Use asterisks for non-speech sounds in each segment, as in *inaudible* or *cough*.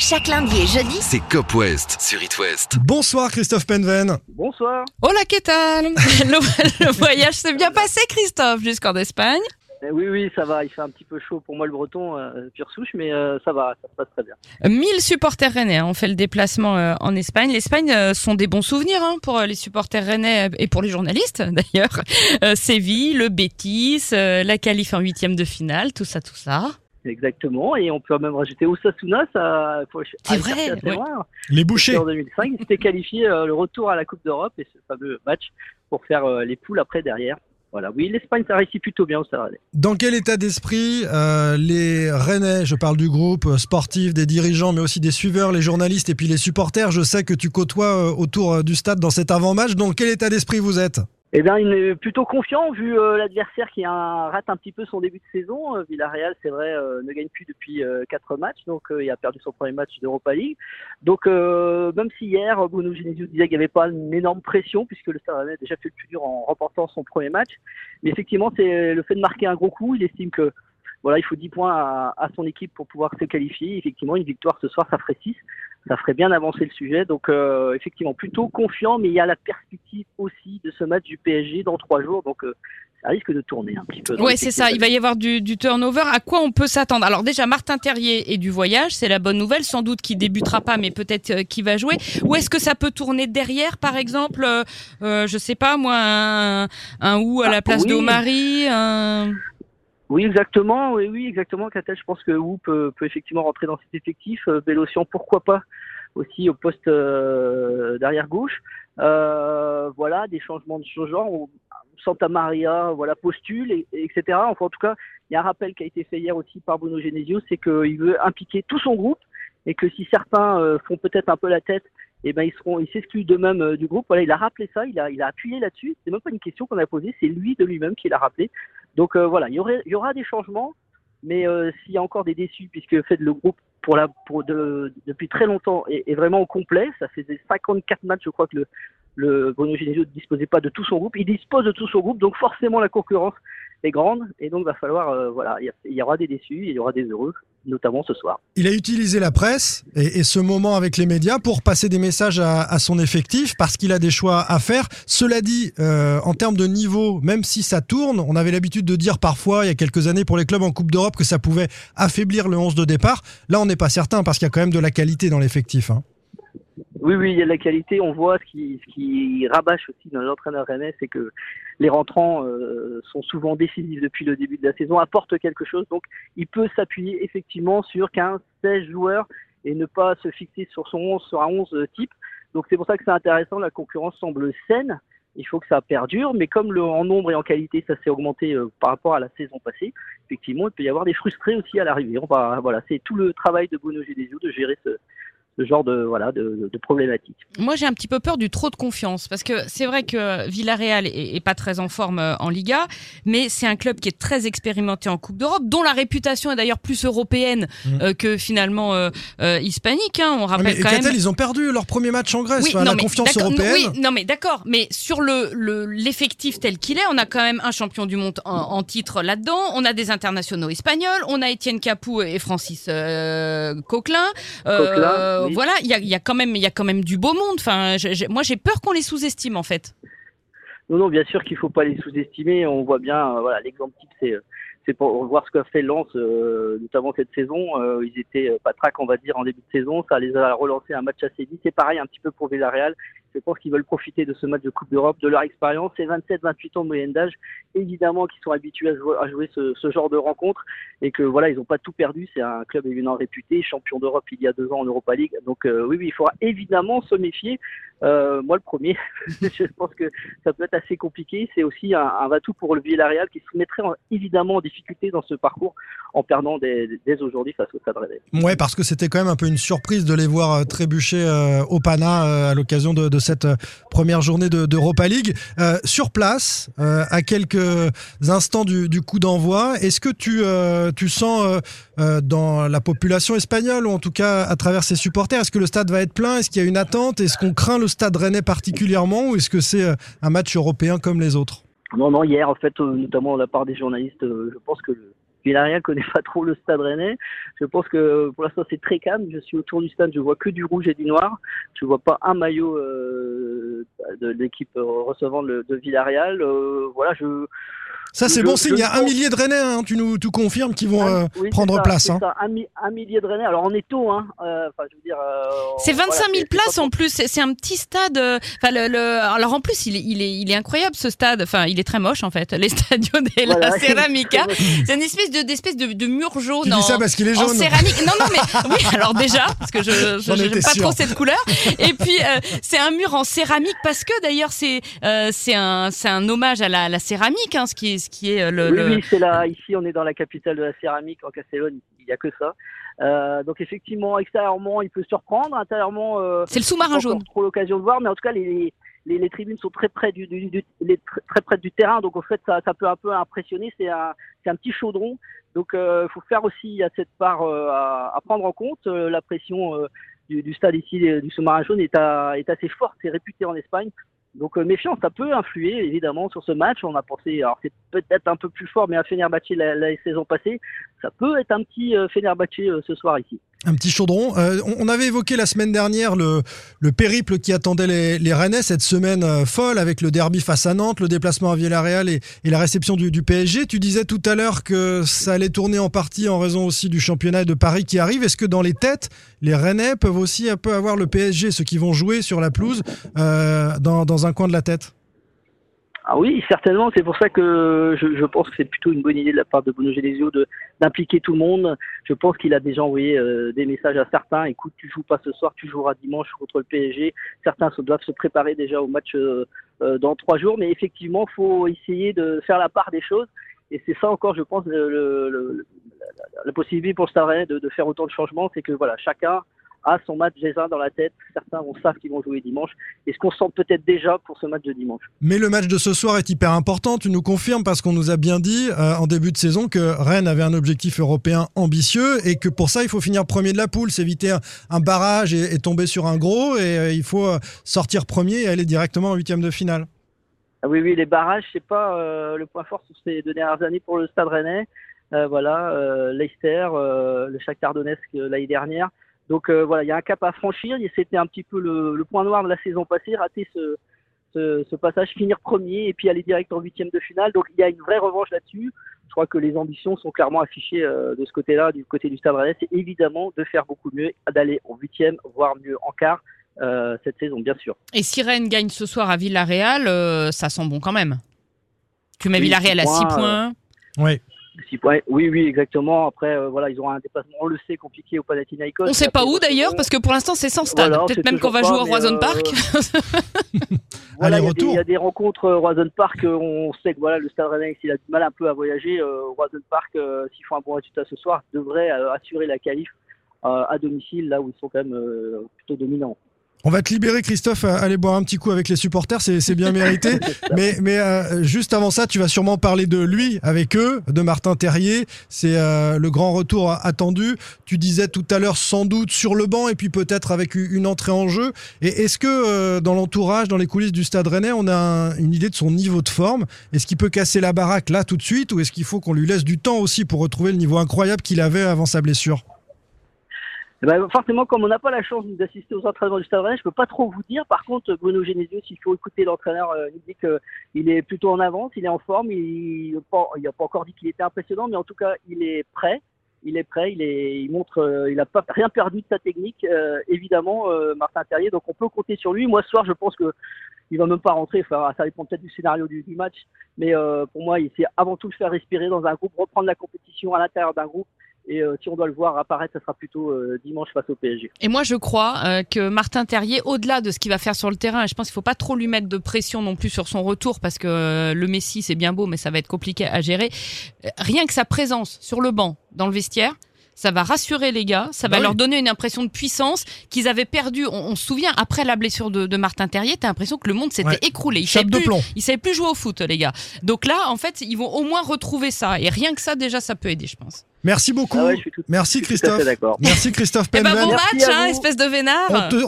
Chaque lundi et jeudi, C'est Cop West sur It West. Bonsoir Christophe Penven. Bonsoir. Hola, ¿qué tal? *laughs* Le, le voyage s'est bien passé, Christophe, jusqu'en Espagne. Eh oui, oui, ça va. Il fait un petit peu chaud pour moi le breton, euh, pure souche, mais euh, ça va, ça se passe très bien. 1000 supporters rennais ont fait le déplacement euh, en Espagne. L'Espagne euh, sont des bons souvenirs hein, pour euh, les supporters rennais et pour les journalistes *laughs* d'ailleurs. Euh, Séville, le Betis, euh, la qualif en huitième de finale, tout ça, tout ça. Exactement. Et on peut même rajouter Osasuna, ça. faut C'est vrai, ouais. loin. Les bouchers. C'était En 2005, ils s'étaient qualifiés euh, le retour à la Coupe d'Europe et ce fameux match pour faire euh, les poules après derrière. Voilà. Oui, l'Espagne, ça réussit plutôt bien au. Dans quel état d'esprit euh, les Rennais, je parle du groupe sportif, des dirigeants, mais aussi des suiveurs, les journalistes et puis les supporters, je sais que tu côtoies euh, autour euh, du stade dans cet avant-match. Dans quel état d'esprit vous êtes? Eh bien, il est plutôt confiant vu euh, l'adversaire qui rate un petit peu son début de saison. Euh, Villarreal, c'est vrai, euh, ne gagne plus depuis quatre matchs, donc il a perdu son premier match d'Europa League. Donc, même si hier, Bruno Genesio disait qu'il n'y avait pas une énorme pression puisque le Stade Rennais a déjà fait le plus dur en remportant son premier match, mais effectivement, c'est le fait de marquer un gros coup. Il estime que voilà, il faut 10 points à, à son équipe pour pouvoir se qualifier. Effectivement, une victoire ce soir, ça ferait 6 ça ferait bien avancer le sujet. Donc euh, effectivement, plutôt confiant, mais il y a la perspective aussi de ce match du PSG dans trois jours. Donc euh, ça risque de tourner un petit peu. les c'est ça. Il va y avoir du, du turnover. À quoi on peut s'attendre? Alors déjà, Martin Terrier est du voyage, c'est la bonne nouvelle. Sans doute qu'il débutera pas, mais peut-être euh, qu'il va jouer. Où est-ce que ça peut tourner derrière, par exemple? Euh, euh, Je sais pas moi, un, un ou à la Ah, place oui. d'Omari. Un... Oui, exactement. Oui, oui, exactement. Catel, je pense que Wu peut, peut effectivement rentrer dans cet effectif. Euh, Bélocian, pourquoi pas aussi au poste euh, d'arrière gauche. Euh, voilà, des changements de ce genre. Santa Maria, voilà, postule, et, et etc. Enfin, en tout cas, il y a un rappel qui a été fait hier aussi par Bruno Genesio, c'est qu'il veut impliquer tout son groupe et que si certains euh, font peut-être un peu la tête, eh ben ils seront, ils s'excluent d'eux-mêmes euh, du groupe. Voilà, il a rappelé ça, il a, il a appuyé là-dessus. C'est même pas une question qu'on a posée, c'est lui de lui-même qui l'a rappelé. Donc euh, voilà, il y, aura des changements, mais euh, s'il y a encore des déçus, puisque fait le groupe pour la, pour de, depuis très longtemps est, vraiment au complet, ça faisait 54 matchs, je crois que le, le Bruno Genesio ne disposait pas de tout son groupe. Il dispose de tout son groupe, donc forcément la concurrence est grande, et donc va falloir, euh, voilà, il y aura des déçus, il y aura des heureux, Il a utilisé la presse et, ce moment avec les médias pour passer des messages à, à son effectif parce qu'il a des choix à faire. Cela dit, euh, en termes de niveau, même si ça tourne, on avait l'habitude de dire parfois, il y a quelques années, pour les clubs en Coupe d'Europe, que ça pouvait affaiblir le 11 de départ. Là, on n'est pas certain parce qu'il y a quand même de la qualité dans l'effectif. hein. Oui, oui, il y a de la qualité. On voit ce qui, rabâche aussi dans l'entraîneur rennais, c'est que les rentrants euh, sont souvent décisifs depuis le début de la saison, apportent quelque chose. Donc, il peut s'appuyer effectivement sur 15, 16 joueurs et ne pas se fixer sur son 11, sur un 11 type. Donc, c'est pour ça que c'est intéressant. La concurrence semble saine. Il faut que ça perdure, mais comme le, en nombre et en qualité, ça s'est augmenté euh, par rapport à la saison passée, effectivement, il peut y avoir des frustrés aussi à l'arrivée. On va, voilà, c'est tout le travail de Bruno Genesio de gérer ce, ce genre de, voilà, de, de problématiques. Moi, j'ai un petit peu peur du trop de confiance parce que c'est vrai que Villarreal est, est pas très en forme euh, en Liga, mais c'est un club qui est très expérimenté en Coupe d'Europe, dont la réputation est d'ailleurs plus européenne Mm. euh, que finalement euh, euh, hispanique. Hein. On rappelle mais quand Catel, même. ils ont perdu leur premier match en Grèce. Oui, Enfin, non, la mais confiance européenne. Oui, non mais d'accord, mais sur le le- l'effectif tel qu'il est, on a quand même un champion du monde en, en titre là-dedans. On a des internationaux espagnols, on a Étienne Capou et Francis euh, Coquelin. Euh, Coquelin, oui. Voilà, il y a, il y a quand même il y a quand même du beau monde. Enfin, je- je- moi j'ai peur qu'on les sous-estime en fait. Non, non, bien sûr qu'il faut pas les sous-estimer. On voit bien, euh, voilà, l'exemple type, c'est euh, c'est pour voir ce qu'a fait Lens, euh, notamment cette saison. Euh, ils étaient pas trac, on va dire, en début de saison. Ça les a relancés un match assez vite. C'est pareil un petit peu pour Villarreal. Je pense qu'ils veulent profiter de ce match de Coupe d'Europe, de leur expérience. C'est 27-28 ans de moyenne d'âge. Évidemment qu'ils sont habitués à jouer, ce, genre de rencontres et que voilà, ils n'ont pas tout perdu. C'est un club évidemment réputé, champion d'Europe il y a deux ans en Europa League. Donc euh, oui, oui, il faudra évidemment se méfier. Euh, moi, le premier, *laughs* je pense que ça peut être assez compliqué. C'est aussi un, un atout pour le Villarreal qui se mettrait en- évidemment en difficulté dans ce parcours en perdant dès, aujourd'hui face au Stade Rennais. Ouais, parce que c'était quand même un peu une surprise de les voir euh, trébucher au Pana à l'occasion de cette euh, première journée de- d'Europa League. Euh, sur place, euh, à quelques instants du, coup d'envoi, est-ce que tu, tu sens dans la population espagnole, ou en tout cas à travers ses supporters, est-ce que le stade va être plein? Est-ce qu'il y a une attente? Est-ce qu'on craint le stade rennais particulièrement ou est-ce que c'est un match européen comme les autres? Non, non, hier, en fait, notamment de la part des journalistes, je pense que Villarreal connaît pas trop le stade rennais. Je pense que pour l'instant c'est très calme. Je suis autour du stade, je vois que du rouge et du noir. Je vois pas un maillot euh, de l'équipe recevant le, de Villarreal. Euh, voilà, je ça, c'est bon signe. Il y a un millier de Rennais, hein, tu nous tu confirmes, qui vont euh, prendre place. Hein. Ça, un, millier de Rennais. Alors, on est tôt. Hein. Euh, je veux dire. Euh, c'est 25 000 places en plus. C'est un petit stade. Enfin, le, le, alors en plus, il est, il est, il est incroyable ce stade. Enfin, il est très moche en fait. Les *laughs* stadios de la Ceramica. c'est une espèce de, d'espèce de, de mur jaune. Tu dis ça parce qu'il est jaune. En céramique. Non, non, mais oui. Alors déjà, parce que je, je pas trop cette couleur. Et puis, c'est un mur en céramique parce que d'ailleurs, c'est, c'est un, c'est un hommage à la, la céramique, hein, ce qui est qui est euh, le. Oui, oui c'est là. Ici, on est dans la capitale de la céramique, en Castellone. Il n'y a que ça. Euh, donc effectivement, extérieurement, il peut surprendre. Intérieurement, euh, c'est le sous-marin jaune. Trop l'occasion de voir, mais en tout cas, les, les, les tribunes sont très près du, du, du les, très près du terrain, donc en fait, ça, ça peut un peu impressionner. C'est un, petit chaudron, donc il euh, faut faire aussi à cette part à, à, prendre en compte la pression du, du, stade ici du sous-marin jaune est, à, est assez forte, c'est réputé en Espagne. Donc euh, méfiance, ça peut influer évidemment sur ce match. On a pensé, alors c'est peut-être un peu plus fort, mais à Fenerbahçe la, la saison passée, ça peut être un petit euh, euh, ce soir ici. Un petit chaudron. Euh, on avait évoqué la semaine dernière le, le périple qui attendait les, les Rennais cette semaine euh, folle avec le derby face à Nantes, le déplacement à Villarreal et, et la réception du, du, PSG. Tu disais tout à l'heure que ça allait tourner en partie en raison aussi du championnat de Paris qui arrive. Est-ce que dans les têtes, les Rennais peuvent aussi un peu avoir le PSG, ceux qui vont jouer sur la pelouse, euh, dans un coin de la tête? Ah oui, certainement. C'est pour ça que je, je pense que c'est plutôt une bonne idée de la part de Bruno Genesio de d'impliquer tout le monde. Je pense qu'il a déjà envoyé euh, des messages à certains. Écoute, tu joues pas ce soir, tu joueras dimanche contre le PSG. Certains se, doivent se préparer déjà au match euh, euh dans trois jours. Mais effectivement, faut essayer de faire la part des choses. Et c'est ça encore, je pense, le, le, la, possibilité pour le Stade de, de faire autant de changements, c'est que voilà, chacun son match déjà dans la tête. Certains vont savent qu'ils vont jouer dimanche. Et qu'on sent peut-être déjà pour ce match de dimanche. Mais le match de ce soir est hyper important. Tu nous confirmes parce qu'on nous a bien dit euh, en début de saison que Rennes avait un objectif européen ambitieux et que pour ça il faut finir premier de la poule, s'éviter un, barrage et, tomber sur un gros. Et euh, il faut euh, sortir premier et aller directement en huitième de finale. Ah oui, oui, les barrages, c'est pas le point fort sur ces deux dernières années pour le Stade Rennais. voilà, Leicester, le Shakhtar Donetsk l'année dernière. Donc euh, voilà, il y a un cap à franchir. C'était un petit peu le, point noir de la saison passée, rater ce, ce, passage, finir premier et puis aller direct en huitième de finale. Donc il y a une vraie revanche là-dessus. Je crois que les ambitions sont clairement affichées euh, de ce côté-là, du côté du Stade Rennais. C'est évidemment de faire beaucoup mieux, d'aller en huitième, voire mieux en quart. Euh, cette saison, bien sûr. Et si Rennes gagne ce soir à Villarreal, ça sent bon quand même. Tu mets Villarreal à 6 points. Oui. Oui, oui, exactement. Après, euh, voilà, ils auront un déplacement, on le sait, compliqué au Panathinaikos. On ne sait pas où d'ailleurs, parce que pour l'instant c'est sans stade. Peut-être même qu'on va jouer au Roison euh, Park. *laughs* voilà, il y, a des rencontres euh, Roison Park. On sait que voilà, le Stade Rennais, s'il a du mal un peu à voyager, Roison Park, s'ils font un bon résultat ce soir, devrait assurer la qualif à domicile, là où ils sont quand même plutôt dominants. On va te libérer, Christophe, aller boire un petit coup avec les supporters, c'est bien mérité. *laughs* mais mais euh, juste avant ça, tu vas sûrement parler de lui avec eux, de Martin Terrier. C'est euh, le grand retour attendu. Tu disais tout à l'heure sans doute sur le banc et puis peut-être avec une entrée en jeu. Et est-ce que euh, dans l'entourage, dans les coulisses du Stade Rennais, on a une idée de son niveau de forme? Est-ce qu'il peut casser la baraque là tout de suite ou est-ce qu'il faut qu'on lui laisse du temps aussi pour retrouver le niveau incroyable qu'il avait avant sa blessure? Ben, forcément, comme on n'a pas la chance d'assister aux entraînements du Stade Rennais, je peux pas trop vous dire. Par contre, Bruno Genesio, s'il faut écouter l'entraîneur, euh, il dit qu'il est plutôt en avance, il est en forme. Il n'a pas, encore dit qu'il était impressionnant, mais en tout cas, il est prêt. Il est prêt, il, est, il montre, euh, il n'a pas rien perdu de sa technique, euh, évidemment, euh, Martin Terrier. Donc on peut compter sur lui. Moi, ce soir, je pense que il va même pas rentrer. Enfin, ça dépend peut-être du scénario du, du match, mais pour moi, il c'est avant tout le faire respirer dans un groupe, reprendre la compétition à l'intérieur d'un groupe et euh, si on doit le voir apparaître, ça sera plutôt euh, dimanche face au PSG. Et moi, je crois euh, que Martin Terrier, au-delà de ce qu'il va faire sur le terrain, et je pense qu'il faut pas trop lui mettre de pression non plus sur son retour, parce que le Messi, c'est bien beau, mais ça va être compliqué à gérer. Rien que sa présence sur le banc, dans le vestiaire, ça va rassurer les gars, ça va bah leur donner une impression de puissance qu'ils avaient perdu. On, se souvient après la blessure de, de Martin Terrier, t'as l'impression que le monde s'était écroulé. Ils savaient, plus, ils savaient plus jouer au foot, les gars. Donc là, en fait, ils vont au moins retrouver ça. Et rien que ça, déjà, ça peut aider, je pense. Merci beaucoup. Ah ouais, je suis tout, Merci je suis tout à Christophe. fait d'accord. Merci Christophe Eh ben, Penman. bon match, hein, espèce de vénard. On te,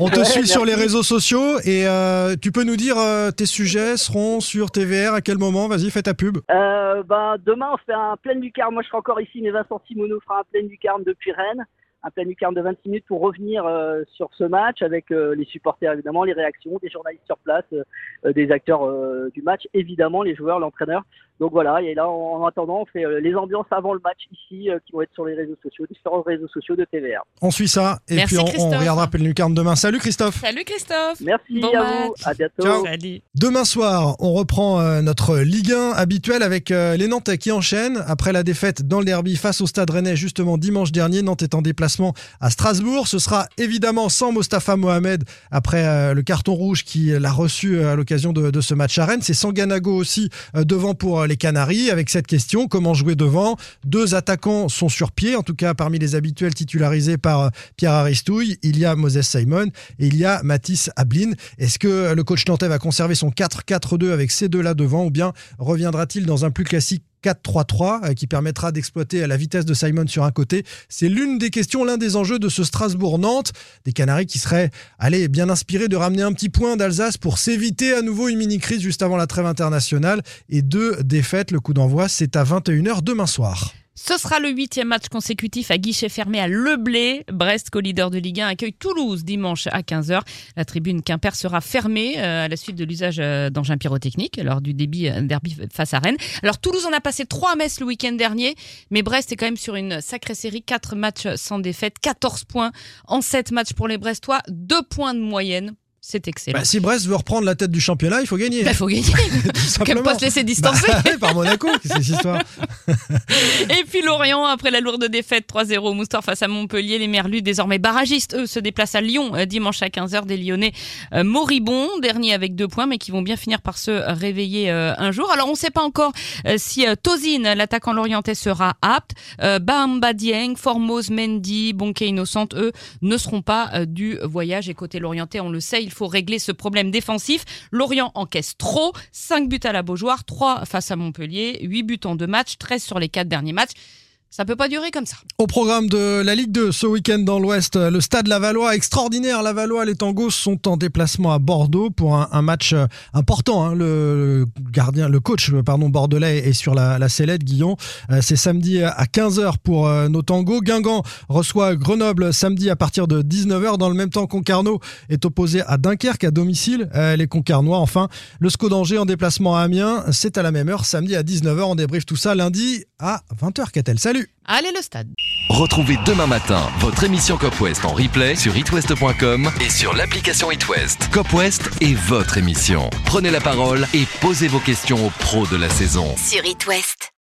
on te Ouais, suit sur les réseaux sociaux et euh, tu peux nous dire euh, tes sujets seront sur TVR à quel moment? Vas-y, fais ta pub. Euh, ben, demain, on fait un plein lucarne. Moi, je serai encore ici, mais Vincent Simoneau fera un plein lucarne depuis Rennes. Un plein lucarne de 26 minutes pour revenir euh, sur ce match avec euh, les supporters, évidemment, les réactions, des journalistes sur place, euh, des acteurs euh, du match, évidemment, les joueurs, l'entraîneur. Donc voilà, et là, en, en attendant, on fait euh, les ambiances avant le match ici, euh, qui vont être sur les réseaux sociaux, différents réseaux sociaux de TVR. On suit ça et Merci, puis on, on regardera Pleine Lucarne demain. Salut Christophe. Salut Christophe. Merci Bon à match. vous, à bientôt. Ciao. Salut. Demain soir, on reprend euh, notre Ligue 1 habituelle avec euh, les Nantais qui enchaînent. Après la défaite dans le derby face au Stade Rennais justement dimanche dernier, Nantes est en déplacement à Strasbourg. Ce sera évidemment sans Mostafa Mohamed après euh, le carton rouge qui l'a reçu euh, à l'occasion de, ce match à Rennes. C'est Sanganago aussi euh, devant pour les Canaries avec cette question comment jouer devant? Deux attaquants sont sur pied, en tout cas parmi les habituels titularisés par Pierre Aristouille. Il y a Moses Simon et il y a Mathis Ablin. Est-ce que le coach nantais va conserver son 4-4-2 avec ces deux-là devant ou bien reviendra-t-il dans un plus classique 4-3-3 euh, qui permettra d'exploiter la vitesse de Simon sur un côté C'est l'une des questions, l'un des enjeux de ce Strasbourg-Nantes. Des Canaries qui seraient allez, bien inspirés de ramener un petit point d'Alsace pour s'éviter à nouveau une mini-crise juste avant la trêve internationale. Et deux défaites, le coup d'envoi, c'est à 21h demain soir. Ce sera le huitième match consécutif à guichet fermé à Leblé. Brest, co-leader de Ligue 1, accueille Toulouse dimanche à 15h. La tribune Quimper sera fermée euh, à la suite de l'usage euh, d'engins pyrotechniques lors du débit euh, derby face à Rennes. Alors Toulouse en a passé trois Metz le week-end dernier, mais Brest est quand même sur une sacrée série. Quatre matchs sans défaite, 14 points en 7 matchs pour les Brestois, 2 points de moyenne. C'est excellent. Bah, si Brest veut reprendre la tête du championnat, il faut gagner. Il faut *laughs* gagner. Qu'elle pas se laisser distancer. *laughs* Bah, ouais, par Monaco, c'est cette histoire. *laughs* Et puis Lorient, après la lourde défaite 3-0 au Moustoir face à Montpellier, les Merlus, désormais barragistes, eux, se déplacent à Lyon euh, dimanche à 15h. Des Lyonnais euh, moribonds, dernier avec deux points, mais qui vont bien finir par se réveiller euh, un jour. Alors on ne sait pas encore euh, si euh, Tozin, l'attaquant lorientais, sera apte. Bamba Dieng, Formose, Mendy, Bonke Innocente, eux, ne seront pas du voyage. Et côté lorientais, on le sait, il faut régler ce problème défensif. Lorient encaisse trop, 5 buts à la Beaujoire, 3 face à Montpellier, 8 buts en deux matchs, 13 sur les 4 derniers matchs. Ça peut pas durer comme ça. Au programme de la Ligue 2 ce week-end dans l'Ouest, le stade Lavallois extraordinaire. Lavallois, les Tangos sont en déplacement à Bordeaux pour un, match euh, important. hein. Le gardien, le coach, pardon, bordelais est sur la, la sellette. Guillon, Euh, c'est samedi à 15h pour euh, nos Tangos. Guingamp reçoit Grenoble samedi à partir de 19h. Dans le même temps, Concarneau est opposé à Dunkerque à domicile. Les Concarnois, enfin, le SCO d'Angers en déplacement à Amiens, c'est à la même heure, samedi à 19h. On débriefe tout ça lundi à 20h. Qu'a-t-elle Salut Allez le stade. Retrouvez demain matin votre émission Cop West en replay sur itwest.com et sur l'application itwest. Cop West est votre émission. Prenez la parole et posez vos questions aux pros de la saison. Sur It West.